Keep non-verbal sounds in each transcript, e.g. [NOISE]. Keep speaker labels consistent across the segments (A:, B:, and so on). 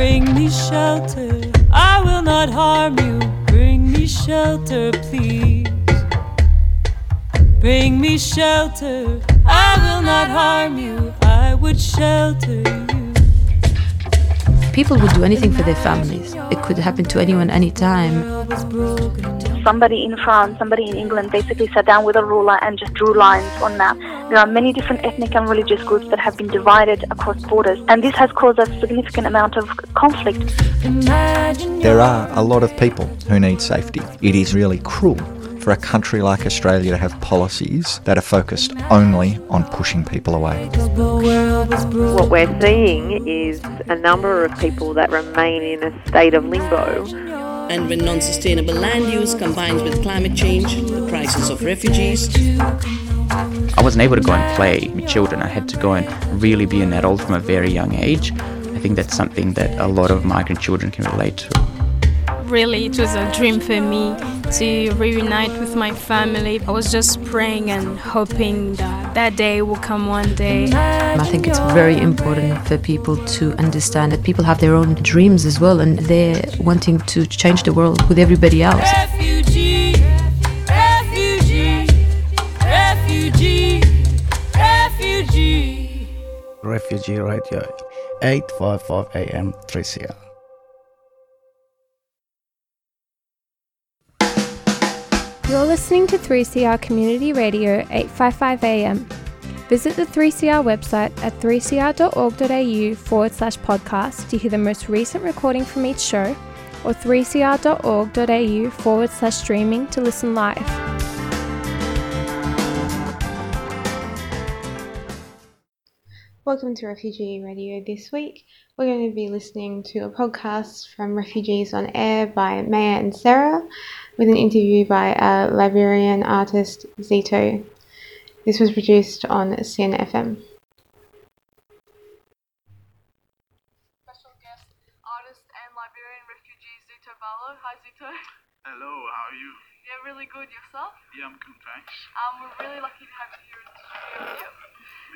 A: Bring me shelter. I will not harm you. Bring me shelter, please. Bring me shelter. I will not harm you. I would shelter you.
B: People would do anything for their families. It could happen to anyone, anytime.
C: Somebody in France, somebody in England basically sat down with a ruler and just drew lines on map. There are many different ethnic and religious groups that have been divided across borders, and this has caused a significant amount of conflict.
D: There are a lot of people who need safety. It is really cruel for a country like Australia to have policies that are focused only on pushing people away.
E: What we're seeing is a number of people that remain in a state of limbo.
F: And when non sustainable land use combines with climate change, the crisis of refugees,
G: I wasn't able to go and play with children. I had to go and really be an adult from a very young age. I think that's something that a lot of migrant children can relate to.
H: Really, it was a dream for me to reunite with my family. I was just praying and hoping that that day will come one day.
B: I think it's very important for people to understand that people have their own dreams as well and they're wanting to change the world with everybody else.
A: Refugee, refugee, refugee, refugee.
I: Refugee Radio 855 AM 3CR.
J: You're listening to 3CR Community Radio 855 AM. Visit the 3CR website at 3cr.org.au forward slash podcast to hear the most recent recording from each show or 3cr.org.au forward slash streaming to listen live.
K: Welcome to Refugee Radio this week. We're going to be listening to a podcast from Refugees on Air by Maya and Sarah with an interview by a Liberian artist Zito. This was produced on SYN FM.
L: Special guest artist and Liberian refugee Zito Barlow. Hi Zito.
M: Hello, how are you?
L: Yeah, really good. Yourself?
M: Yeah, I'm good, thanks.
L: Um, we're really lucky to have you here in the studio.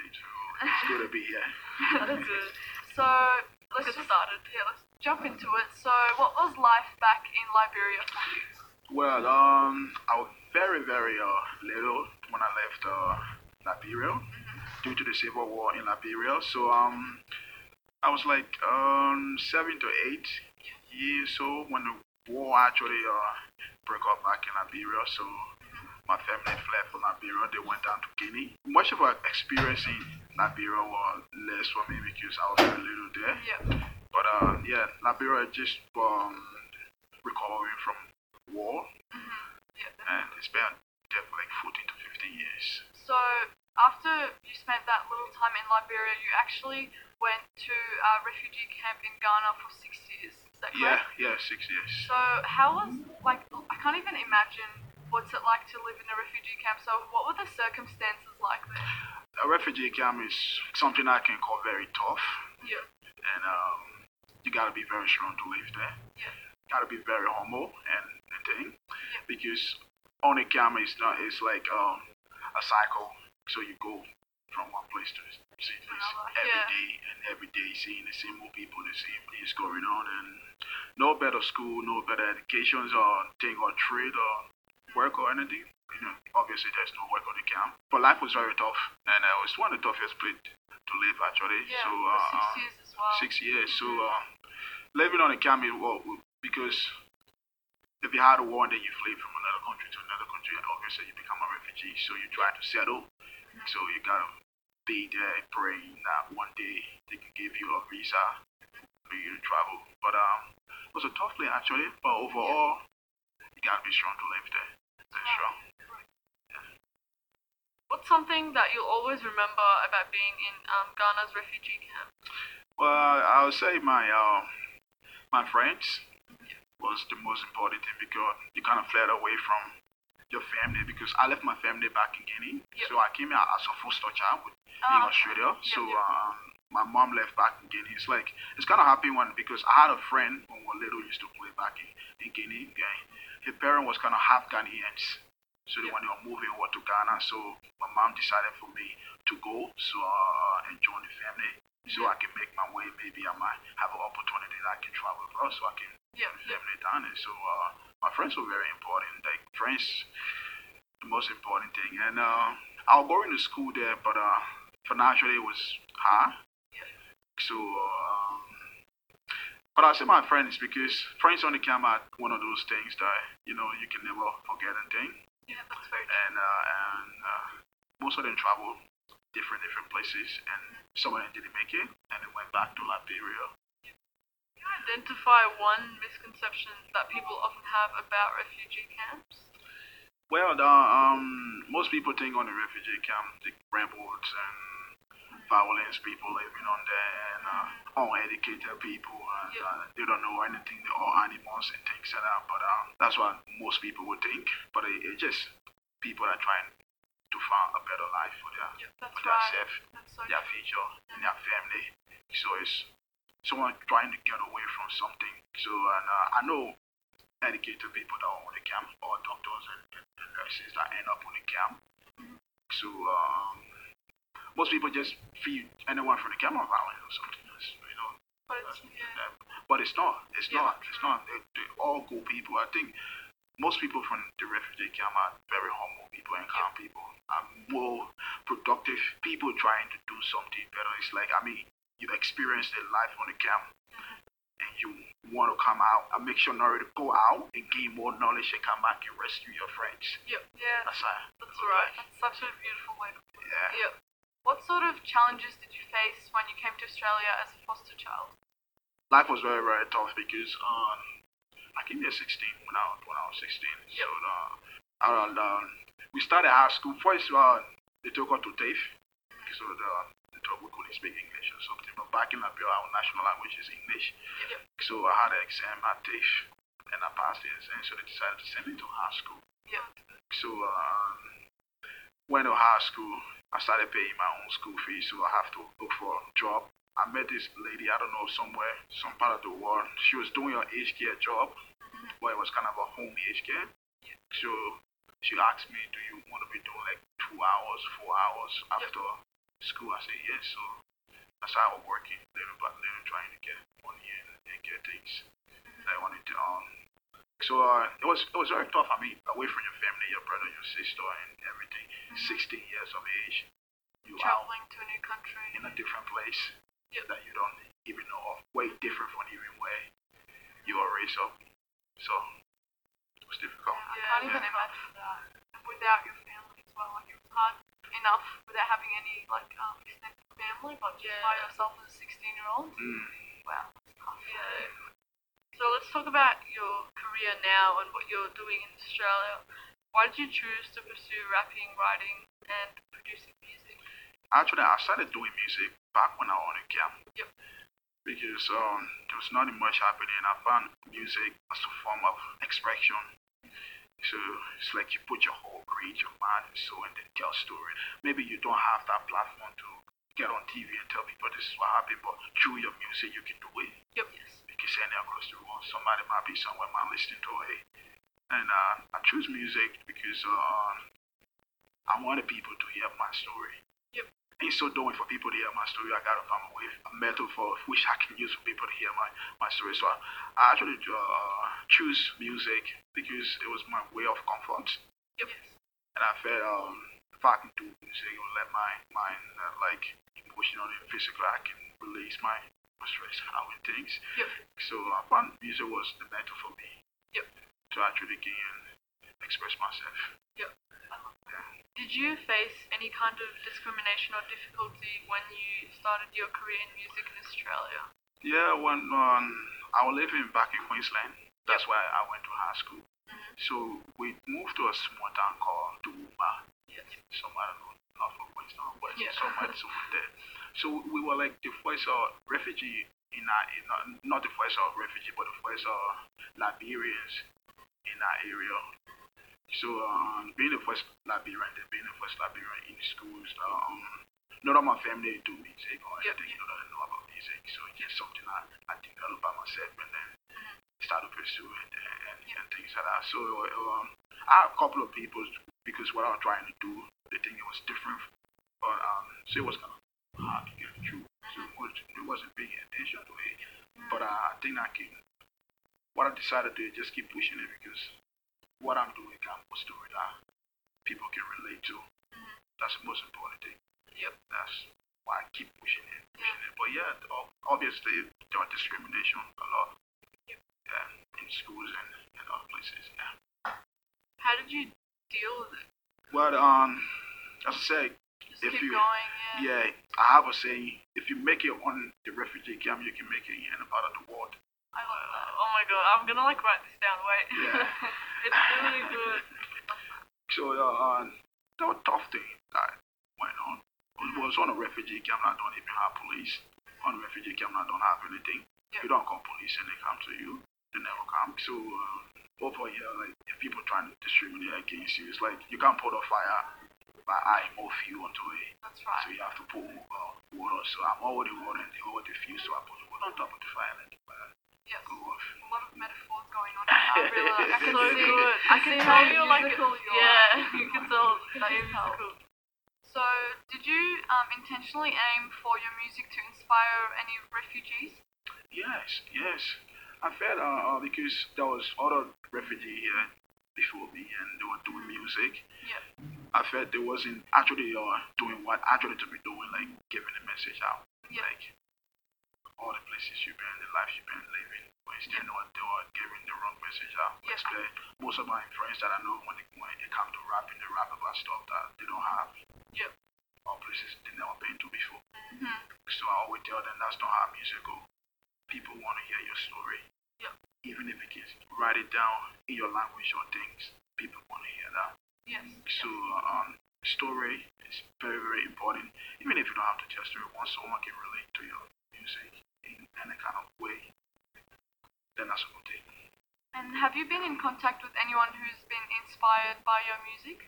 M: Me too. It's good to be here. [LAUGHS]
L: That's good. So let's get started. Yeah, let's jump into it. So, what was life back in Liberia for you?
M: Well, um, I was very, very uh, little when I left uh, Liberia due to the civil war in Liberia. So, um, I was like um, seven to eight years old when the war actually uh, broke up back in Liberia. So, my family fled from Liberia. They went down to Guinea. Much of our experience in Liberia was less for me because I was a little there.
L: Yeah.
M: But uh, yeah, Liberia just um, recovering from war, and it's been for 14 to 15 years.
L: So, after you spent that little time in Liberia, you actually went to a refugee camp in Ghana for six years. Is that
M: Yeah, yeah, six years.
L: So, how was like? I can't even imagine what's it like to live in a refugee camp. So, what were the circumstances like there?
M: A refugee camp is something I can call very tough,
L: Yeah.
M: and um, you gotta be very strong to live there.
L: Yeah.
M: Gotta be very humble and, and thing, because on a camp is not it's like um, a cycle. So you go from one place to the same place every
L: yeah.
M: day, and every day seeing the same old people, the same things going on, and no better school, no better educations or thing or trade or work or anything. You know, obviously there's no work on the camp, but life was very tough, and uh, it was one of the toughest place to live actually.
L: Yeah,
M: so uh,
L: six years as well.
M: Six years. So uh, living on a camp is well because if you had a war and then you flee from another country to another country, obviously you become a refugee. So you try to settle. So you gotta be there praying that one day they can give you a visa for you to travel. But um, it was a tough place actually. But overall, you gotta be strong to live there. Very strong.
L: What's something that you'll always remember about being in um, Ghana's refugee camp?
M: Well, I would say my uh, my friends was the most important thing because you kind of fled away from your family because I left my family back in Guinea. So I came here as a foster child with, in
L: Ah,
M: Australia. So um, my mom left back in Guinea. It's like it's kind of happy one because I had a friend when we were little used to play back in, in Guinea. Yeah. His parent was kind of half Ghanaians. So when they were moving over to Ghana, so my mom decided for me to go so uh, and join the family so I can make my way. Maybe I might have an opportunity that I can travel across, so I can
L: yeah,
M: family down there. So uh, my friends were very important. Like friends, the most important thing. And uh, I was going to school there, but uh, financially it was hard.
L: Yeah.
M: So, um, but I say my friends because friends only come out one of those things that you know you can never forget and thing.
L: Yeah, that's very
M: true. And uh, and uh, most of them travel different different places, and some of them didn't make it, and they went back to Liberia.
L: Identify one misconception that people often have about refugee camps?
M: Well, the, um, most people think on the refugee camp, the rebels and violence people living on there and uh, uneducated people and uh, they don't know anything. They're all animals and things like that. But um, that's what most people would think. But it, it's just people are trying to find a better life for their,
L: yeah,
M: for their self,
L: so
M: their future, and their family. So it's someone trying to get away from something. So and uh, I know educated people that are on the camp, or doctors and, and nurses that end up on the camp.
L: Mm-hmm.
M: So um, most people just feel anyone from the camp violent or something. You know.
L: But it's, yeah.
M: but it's not. It's
L: Yeah.
M: not. It's not. They, they all good people. I think most people from the refugee camp are very humble people and calm people. Are more productive people trying to do something better. It's like I mean, you experience the life on the camp. And you want to come out and make sure order to go out and gain more knowledge and come back and rescue your friends.
L: Yep, yeah.
M: That's how.
L: That's right. That's such a beautiful way to put it.
M: Yeah.
L: Yep. What sort of challenges did you face when you came to Australia as a foster child?
M: life was very very tough because um I came here 16 when I when I was 16. So uh, around um, we started high school first. Uh, they took us to TAFE so the we couldn't speak English or something. But back in Liberia, our national language is English. So I had an exam at TAFE and I passed the exam. So they decided to send me to high school.
L: Yeah.
M: So um, went to high school. I started paying my own school fees, so I have to look for a job. I met this lady, I don't know, somewhere, some part of the world. She was doing an aged care job, but it was kind of a home aged care. So she asked me, Do you want to be doing like two hours, four hours after school? I said, Yes. So that's how I was working, little by little, trying to get money and, and get things that I wanted to. Um, so uh, it was it was very tough. I mean, away from your family, your brother, your sister, and everything. 16 years of age, you out
L: Traveling to a new country.
M: in a different place that you don't even know of, way different from even where you were raised up. So it was difficult.
L: I can't even imagine that without your family as well. Like it was hard enough without having any like um, extended family, but just by yourself as a 16 year old.
M: Mm.
L: Wow. Yeah. So let's talk about your career now and what you're doing in Australia. Why did you choose to pursue rapping, writing, and producing music?
M: Actually, I started doing music back when I was on a camp.
L: Yep.
M: Because um, there was nothing much happening. I found music as a form of expression. So it's like you put your whole brain, your mind, and soul, and then tell story. Maybe you don't have that platform to get on TV and tell people this is what happened, but through your music you can do it.
L: Yep. Yes.
M: You can send it across the world. Somebody might be somewhere might listening to it. And uh, I choose music because uh, I wanted people to hear my story.
L: Yep.
M: In so doing for people to hear my story, I gotta find a way, a metaphor which I can use for people to hear my, my story. So I, I actually uh, choose music because it was my way of comfort.
L: Yep.
M: And I felt um, if I can do music, it will let my mind, uh, like emotionally and physically, I can release my, my stress and things.
L: Yep.
M: So I found music was the mentor for me.
L: Yep.
M: To actually gain, express myself.
L: Yep. Did you face any kind of discrimination or difficulty when you started your career in music in Australia?
M: Yeah, when um, I was living back in Queensland, that's why I went to high school. So we moved to a small town called Toowoomba.
L: Yes.
M: Some I don't from Queensland, but
L: Yeah.
M: somewhere somewhere there. So we were like the first uh, refugee in our, in our, not the first uh, refugee, but the first uh, Liberians in our area. So um, being the first Liberian, then being the first Liberian in schools, um, none of my family do music or anything, you know, that I know about music. So it's just something I, I developed by myself and then started pursuing and, and, and things like that. So um, I had a couple of people because what I was trying to do, they think it was different, but um, so it was kind of hard to get through. So it, was, it wasn't paying attention to it. But uh, I think I can. What I decided to do is just keep pushing it because what I'm doing got a story that people can relate to. That's the most important thing.
L: Yep.
M: That's why I keep pushing it, pushing it. But yeah, ob- obviously there are discrimination a lot.
L: Yep.
M: Yeah, in schools and, and other places. Yeah.
L: How did you deal with it?
M: Well, um, as I said,
L: Just
M: if you
L: going, yeah.
M: yeah, I have a saying: if you make it on the refugee camp, you can make it in any part of the world.
L: I love that. Oh my god, I'm gonna like write this down. Wait.
M: Yeah. [LAUGHS]
L: it's really good.
M: So uh, uh, there were tough thing that went on. It was on a refugee camp. I don't even have police. On a refugee camp, I don't have anything. You don't call police and they come to you. They never come. So uh, over here, like if people trying to discriminate against you, it's like you can't put a fire by adding more fuel onto it.
L: That's right.
M: So you have to put uh, water. So I'm already water and they already fuse. So I put the water on top of the fire and the fire
L: I really like. I can [LAUGHS]
M: So
L: see.
M: good.
L: I
M: I
L: can
M: can
L: tell
M: tell
L: you're like.
M: musical you.
L: Yeah, [LAUGHS] you can tell that you're musical. So, did you um, intentionally aim for your music to inspire any refugees?
M: Yes, yes. I felt uh, uh, because there was other refugee here before me and they were doing music.
L: Yeah.
M: I felt they wasn't actually uh, doing what actually to be doing, like giving the message out.
L: Yeah.
M: Like all the places you've been, the life you've been living, but instead what they were giving the wrong message out.
L: Yes.
M: Especially most of my friends that I know when they when they come to rapping, they rap about stuff that they don't have.
L: Yep.
M: Or places they never been to before.
L: Mm-hmm.
M: So I always tell them that's not how music go. People want to hear your story.
L: Yep.
M: Even if you can write it down in your language or things, people want to hear that.
L: Yes.
M: So um, story is very very important. Even if you don't have to tell story, once someone can relate to your music in any kind of way, then that's a good thing.
L: And have you been in contact with anyone who's been inspired by your music?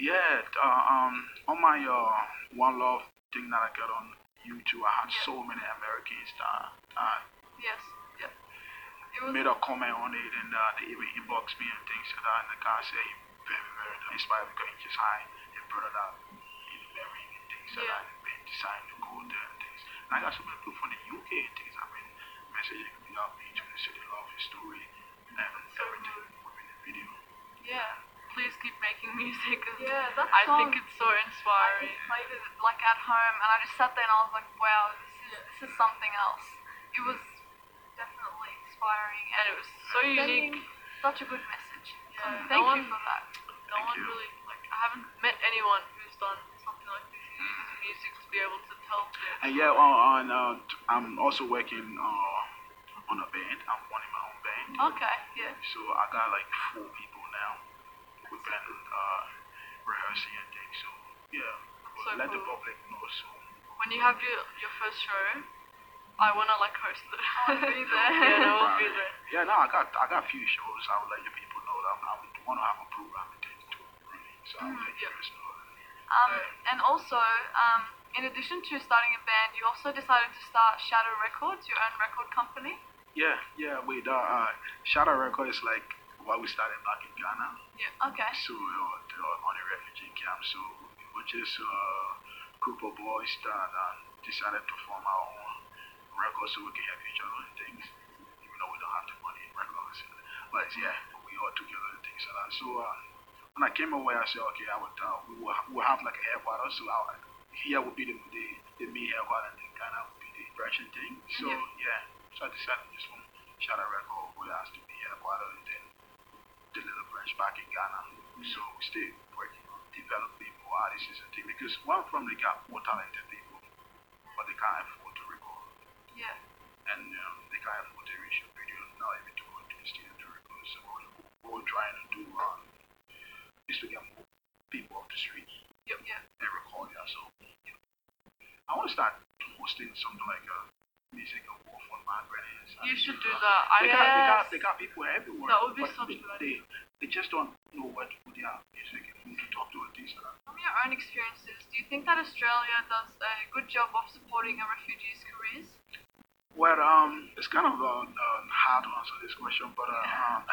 M: Yeah, uh, um, on my uh, One Love thing that I got on YouTube, I had so many Americans that uh,
L: Yes. Yeah.
M: Made a comment on it and uh, they even inboxed me and things like that. And the guy said very, very inspired because he just high and brought it up in Mary and things like
L: Yeah.
M: that. And been deciding to go there and things. And I got so many people from the UK and things. I've been messaging me up me to say they love his story and everything within the video.
L: Yeah. Please keep making music. 'cause
K: Yeah, that
L: I
K: song-
L: think it's so inspiring. I played it like at home, and I just sat there and I was like, wow, this is this is something else. It was definitely inspiring, and it was so unique. Such a good message. So
K: Yeah,
L: thank
K: no
L: you
K: one-
L: for that. No one really like. I haven't met anyone who's done something like this. Who uses music to be able to tell. Their
M: And yeah, on, on uh, t- I'm also working uh, on a band. I'm running my own band.
L: Okay. Yeah.
M: So I got like four people now. We've been uh, rehearsing and things. So yeah,
L: So
M: let the public know. So
L: When you have your your first show, I wanna like host it. [LAUGHS]
K: I'll be there.
L: yeah, no, we'll be there.
M: Yeah, no, I got I got a few shows. I would let the people know that I would want to have a program
L: Um, and also, um, in addition to starting a band, you also decided to start Shadow Records, your own record company.
M: Yeah, yeah. With uh, uh, Shadow Records is like what we started back in Ghana.
L: Yeah. Okay.
M: So uh, are on a refugee camp. So we were just uh, a group of boys that uh, decided to form our own record so we can help each other and things. Even though we don't have the money in records. But yeah, we all together and things like that. So uh, when I came away, I said, okay, I would, uh, we will we'll have like a headquarters. So I, here would be the, the, the main headquarters and then Ghana would be the direction thing. So
L: Yeah.
M: yeah, so I decided just to from Shadow Record, we has to be headquarters and then the little branch back in Ghana. So we still working on developing more artists and things because one from they got more talented people, but they can't afford to record.
L: Yeah.
M: And um, they can't afford to reach a video, not even to go to the studio to record. So what we're trying to do um, is to get more people off the street
L: Yep. Yeah.
M: and record it. So you I want to start hosting something like a music award for my brands.
L: You should do that. I
M: They got, they got, they got people everywhere.
L: That would be such
M: they,
L: a good
M: they, they just don't know what to put their music and who to talk to and things like that.
L: From your own experiences, do you think that Australia does a good job of supporting a refugees' careers?
M: Well, um, it's kind of uh, uh, hard to answer this question, but uh, um,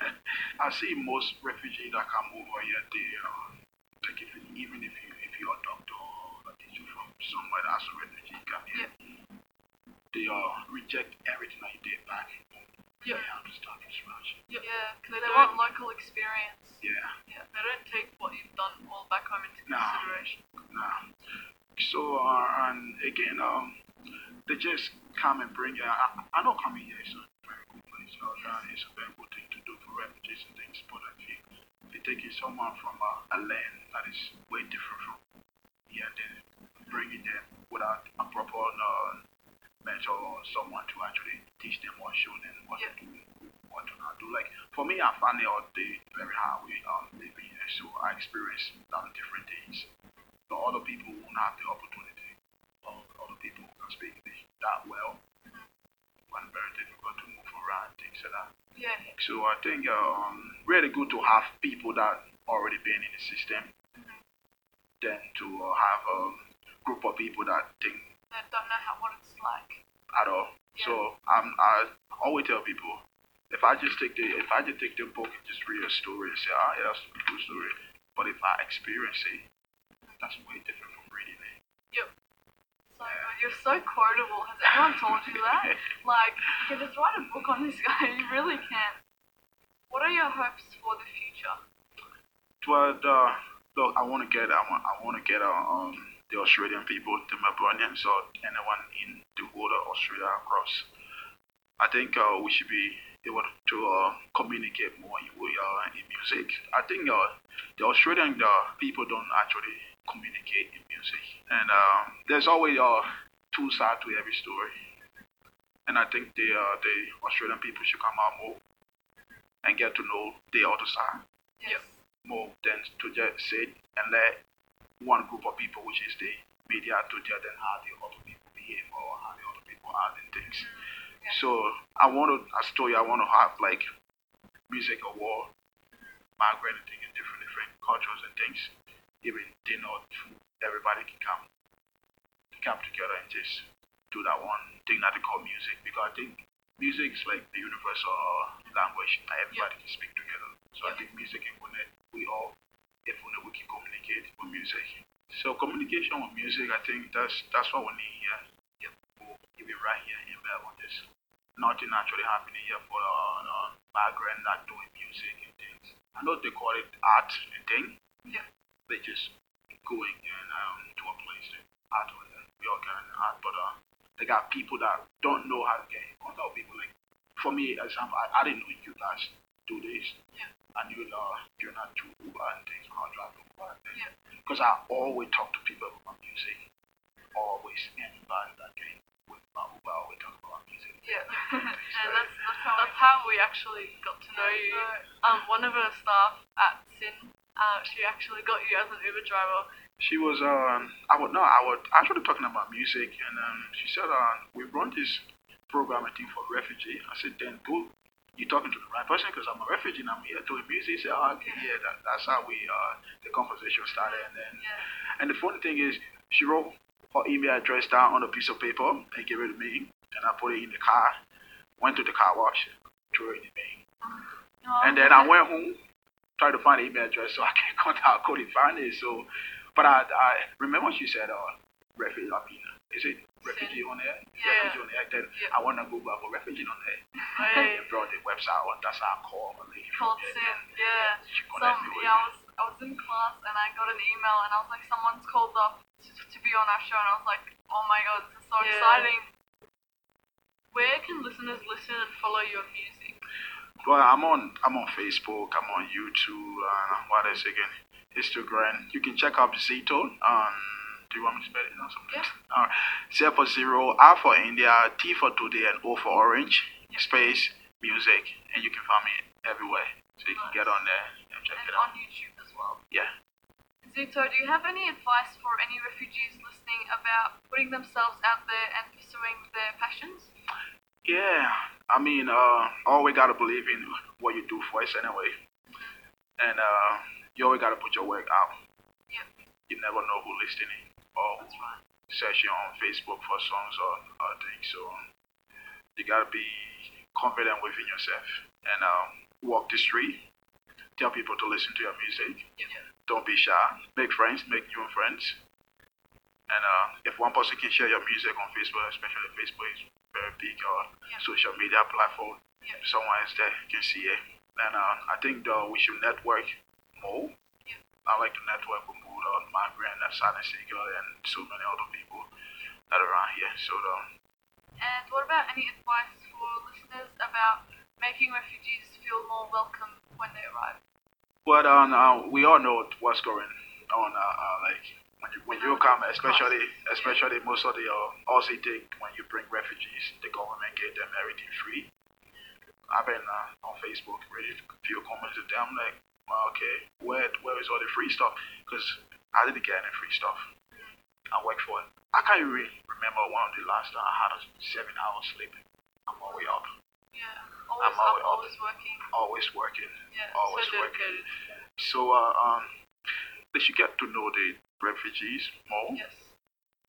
M: [LAUGHS] I see most refugees that come over here, they, uh, like if, even if you if you're a doctor or a teacher from somewhere that's a refugee come here, they uh, reject everything that you did back home.
L: Yeah.
M: To start from scratch.
L: Yeah, because they want local experience.
M: Yeah.
L: Yeah, they don't take what you've done all back home into
M: No.
L: consideration.
M: Nah. So uh, and again, um, they just come and bring. I, I know coming here is a very good place. Uh, that is a very good thing to do for refugees and things. But I feel you're taking someone from a, a land that is way different from here, then bringing them without a proper uh, mentor or someone to actually teach them or show them what to do, what to not do. Like for me, I find it all day very hard with um, living here. So I experience um, different things. But other people won't have the opportunity. People who can speak English that well. Very difficult to move around, things like that.
L: Yeah.
M: So I think um, really good to have people that already been in the system Mhm. than to uh, have a group of people that think
L: They don't know how what it's like.
M: at all. Yeah. So I'm, I always tell people, if I just take the if I just take the book and just read a story and say, ah, yeah, that's a good story. But if I experience it, that's way different from reading it.
L: Yep. So. You're so quotable. Has anyone told you that? [LAUGHS] like, you can just write a book on this [LAUGHS] guy. You really can. What are your hopes for the future?
M: But uh, look, I want to get I want I want to get uh, um the Australian people, the Melbournians, or anyone in the whole of Australia across. I think uh, we should be able to uh, communicate more in, uh, in music. I think uh, the Australian uh, people don't actually communicate and um, there's always uh, two sides to every story. And I think the uh, the Australian people should come out more and get to know the other side
L: Yep.
M: more than to just sit and let one group of people, which is the media, to tell them how the other people behave or how the other people are and things. So I want to, I told you, I want to have like music award, migrant and things in different different cultures and things. Even they dinner, food, everybody can come, come together and just do that one thing that they call music because I think music is like the universal language that everybody can speak together. So I think music can connect we all if only we can communicate with music. So communication with music, I think that's that's what we need here. Yeah, even right here in Melbourne, there's nothing actually happening here for uh, uh, not doing music and things. I know they call it art and thing.
L: Yeah.
M: They just going and um, to a place and art with it. We all can art, but uh, they got people that don't know how to get in contact with people. Like for me, example, I, I didn't know you guys do this.
L: Yeah.
M: And you uh, you're not too Uber and things, how to drive Uber and things.
L: Yeah.
M: Because I always talk to people about music. Always anybody that came with my Uber, I always talk about music.
L: Yeah. [LAUGHS] [LAUGHS] and that's that's how, that's how we actually got to know you. Um, one of our staff at SYN, uh, she actually got you as an Uber driver.
M: She was um I would no I was actually talking about music and um she said uh, we run this program I think for refugee. I said then go you're talking to the right person because I'm a refugee and I'm here doing music. He said, oh, okay, yeah, that, that's how we uh the conversation started and then and the funny thing is she wrote her email address down on a piece of paper and gave it to me and I put it in the car, went to the car wash, threw it in me. And then I went home, tried to find the email address so I can [LAUGHS] contact, I couldn't find it. So, but I, I remember she said, uh, refugee, I mean, is it refugee on there?
L: Yeah.
M: Refugee on there. Then I want to go back for refugee on there.
L: Right.
M: And brought the website on. That's how I called a lady
L: Called
M: from SYN,
L: yeah. Some,
M: connected me with
L: yeah, I was I was in class and I got an email and I was like, someone's called up to, to be on our show and I was like, oh my god, this is so
H: Yeah.
L: exciting. Where can listeners listen and follow your music?
M: Well, I'm on I'm on Facebook, I'm on YouTube, uh, what else again? Instagram. You can check out Zito. Um, do you want me to spell it or something?
L: Yeah.
M: All right. Z for zero, R for India, T for today, and O for orange. Space music, and you can find me everywhere. So you can get on there and check
L: And
M: it out.
L: on YouTube as well.
M: Yeah.
L: Zito, do you have any advice for any refugees listening about putting themselves out there and pursuing their passions?
M: Yeah, I mean, uh, always gotta believe in what you do first anyway, and uh, you always gotta put your work out.
L: Yep.
M: You never know who listening or searching on Facebook for songs or, or things. So you gotta be confident within yourself and um, walk the street. Tell people to listen to your music. Don't be shy. Make friends. Make new friends. And uh, if one person can share your music on Facebook, especially Facebook, very big uh, social media platform. Someone is there, you can see it. And uh, I think though we should network more. I like to network with more uh, migrant and asylum seeker and so many other people that are around here. So um,
L: And what about any advice for listeners about making refugees feel more welcome when they arrive?
M: Well, uh, we all know what's going on. Uh, uh, like when you when you come, especially especially most of the uh, Aussie thing when you bring refugees, the government gave them everything free. I've been uh, on Facebook reading a few comments to them like, well, okay, where where is all the free stuff? Because I didn't get any free stuff. I worked for it. I can't even remember one of the last time I had a seven hours sleep. I'm all the way up.
L: Yeah,
M: I'm
L: always up,
M: up.
L: always working.
M: Always working.
L: Yeah,
M: always
L: so
M: working. So uh, um, they should get to know the refugees more.
L: Yes.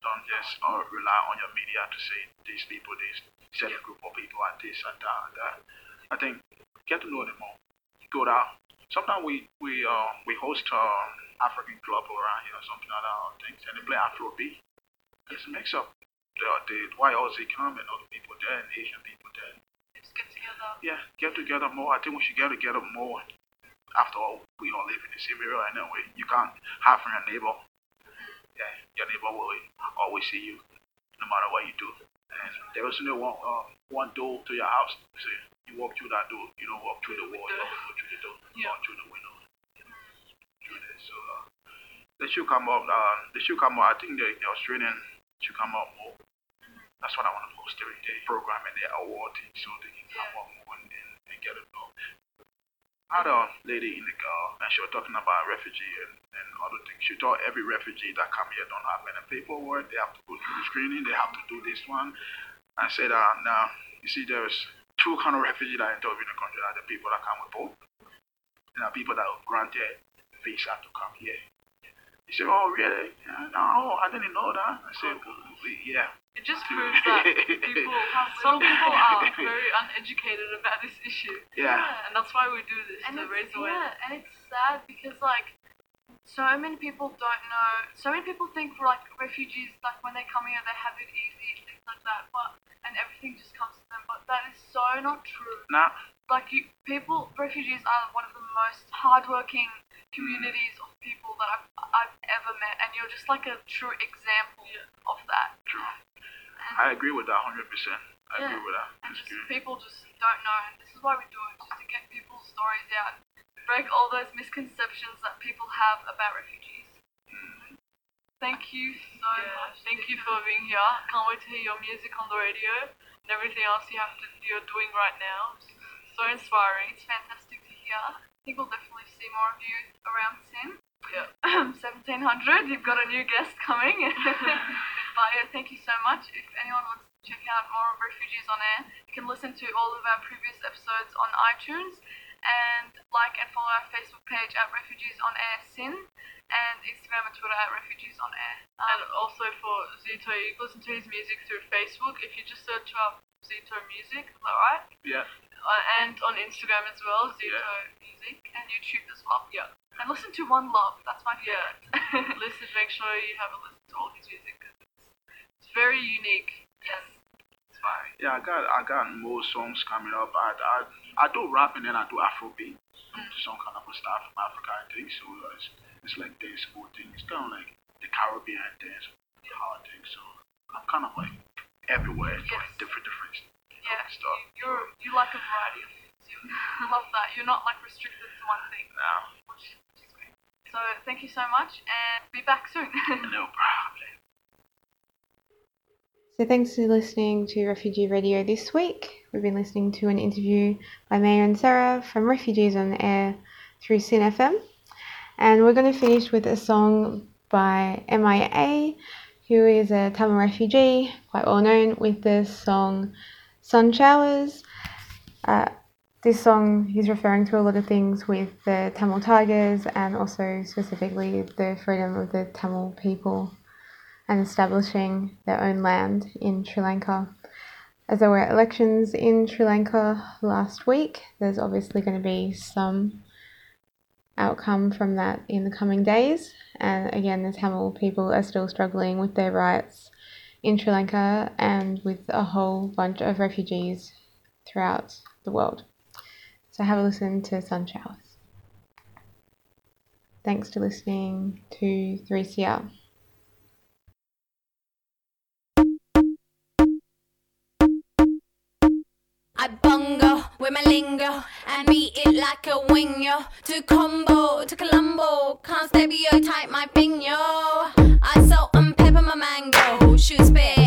M: Don't just uh, rely on your media to say these people, these certain group of people are this and that and that. I think get to know them more. Go down. Sometimes we we uh we host uh African club around here or something like that or things, and they play Afrobeat. It's a mix up. The the white Aussie come and other people there and Asian people there.
L: Just get together.
M: Yeah, get together more. I think we should get together more. After all, we all live in the same area anyway. You can't hide from your neighbor. Yeah, your neighbor will always see you, no matter what you do. And there was no one uh, one door to your house. So you walk through that door. You don't walk through the wall. You don't go through the door. You walk through the window. Through there. So uh, they should come up. Uh, they should come up. I think the, the Australian should come up more. That's what I want to post every day. Program and their award so they can come up more and, and, get it know. A lady in the car and she was talking about refugee and, and other things. She told every refugee that come here don't have any paperwork. They have to go through the screening. They have to do this one. I said, uh, now, you see, there's two kind of refugees that enter in the country. Are the people that come with boat. And are people that are granted visa to come here. He said, oh, really? Yeah, no, oh, I didn't know that. I said, yeah.
L: It just proves that people, some people are very uneducated about this issue.
M: Yeah.
L: And that's why we do this
N: and
L: to
N: it's,
L: raise awareness.
N: yeah, and it's sad because like so many people don't know. So many people think like refugees, like when they come here, they have it easy, and things like that. But and everything just comes to them. But that is so not true.
M: Nah.
N: Like you, people, refugees are one of the most hardworking communities of people that I've I've ever met, and you're just like a true example of that.
M: True. I agree with that 100%. I
N: Yeah.
M: agree with that.
N: And just
M: good.
N: people just don't know, and this is why we do it, just to get people's stories out, break all those misconceptions that people have about refugees. Thank you so much.
L: Thank you for being here. Can't wait to hear your music on the radio and everything else you have to you're doing right now. So inspiring.
N: It's fantastic to hear. I think we'll definitely see more of you around soon.
L: Yeah. [LAUGHS]
N: Um, 1700, you've got a new guest coming. [LAUGHS] but yeah, thank you so much. If anyone wants to check out more of Refugees on Air, you can listen to all of our previous episodes on iTunes and like and follow our Facebook page at Refugees on Air SYN and Instagram and Twitter at Refugees on Air.
L: Um, and also for Zito, you can listen to his music through Facebook. If you just search up Zito Music, is that right?
M: Yeah.
L: Uh, and on Instagram as well, Zito Music.
N: and YouTube as well.
L: Yeah.
N: And listen to One Love. That's my
L: Yeah. [LAUGHS] listen, make sure you have a listen to all his music 'cause it's, it's very unique.
N: Yes.
L: Inspiring.
M: Yeah, I got I got more songs coming up. I I, I do rap and then I do Afrobeat, some kind of a style from Africa, I think. So it's, it's like danceable thing. It's kind of like the Caribbean dance, the hard thing. So I'm kind of like everywhere, like different different
N: Yeah.
M: stuff.
N: You, you're you like a variety of things. You I [LAUGHS] love that. You're not like restricted to one thing.
M: Now,
N: Which, which is great. So thank you so much and be back soon. [LAUGHS]
M: no problem.
K: So thanks for listening to Refugee Radio this week. We've been listening to an interview by Maya and Sarah from Refugees on the Air through SYN FM. And we're going to finish with a song by MIA, who is a Tamil refugee, quite well known, with the song Sun Showers. Uh, this song, he's referring to a lot of things with the Tamil Tigers and also specifically the freedom of the Tamil people and establishing their own land in Sri Lanka. As there were elections in Sri Lanka last week, there's obviously going to be some outcome from that in the coming days. And again, the Tamil people are still struggling with their rights in Sri Lanka and with a whole bunch of refugees throughout the world. So have a listen to Sun Showers. Thanks to listening to 3CR.
O: I bongo with my lingo and beat it like a wing, yo. To combo, to Colombo, can't stereotype my thing. I salt and pepper my mango shoes big.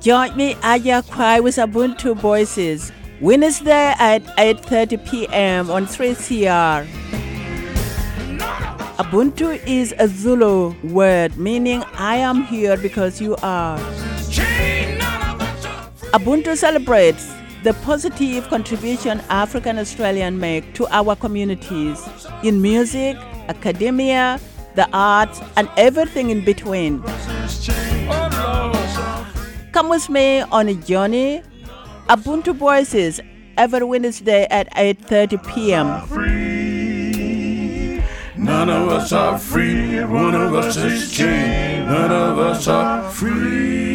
O: Join me at Yakwai with
P: Ubuntu Voices Wednesday at 8:30 p.m. on 3CR. Ubuntu is a Zulu word meaning I am here because you are. Ubuntu celebrates the positive contribution African Australian make to our communities in music, academia, the arts, and everything in between. Come with me on a journey. Ubuntu Voices every Wednesday at 8:30 p.m.
Q: None of us are free. One of us is chained. None of us are free.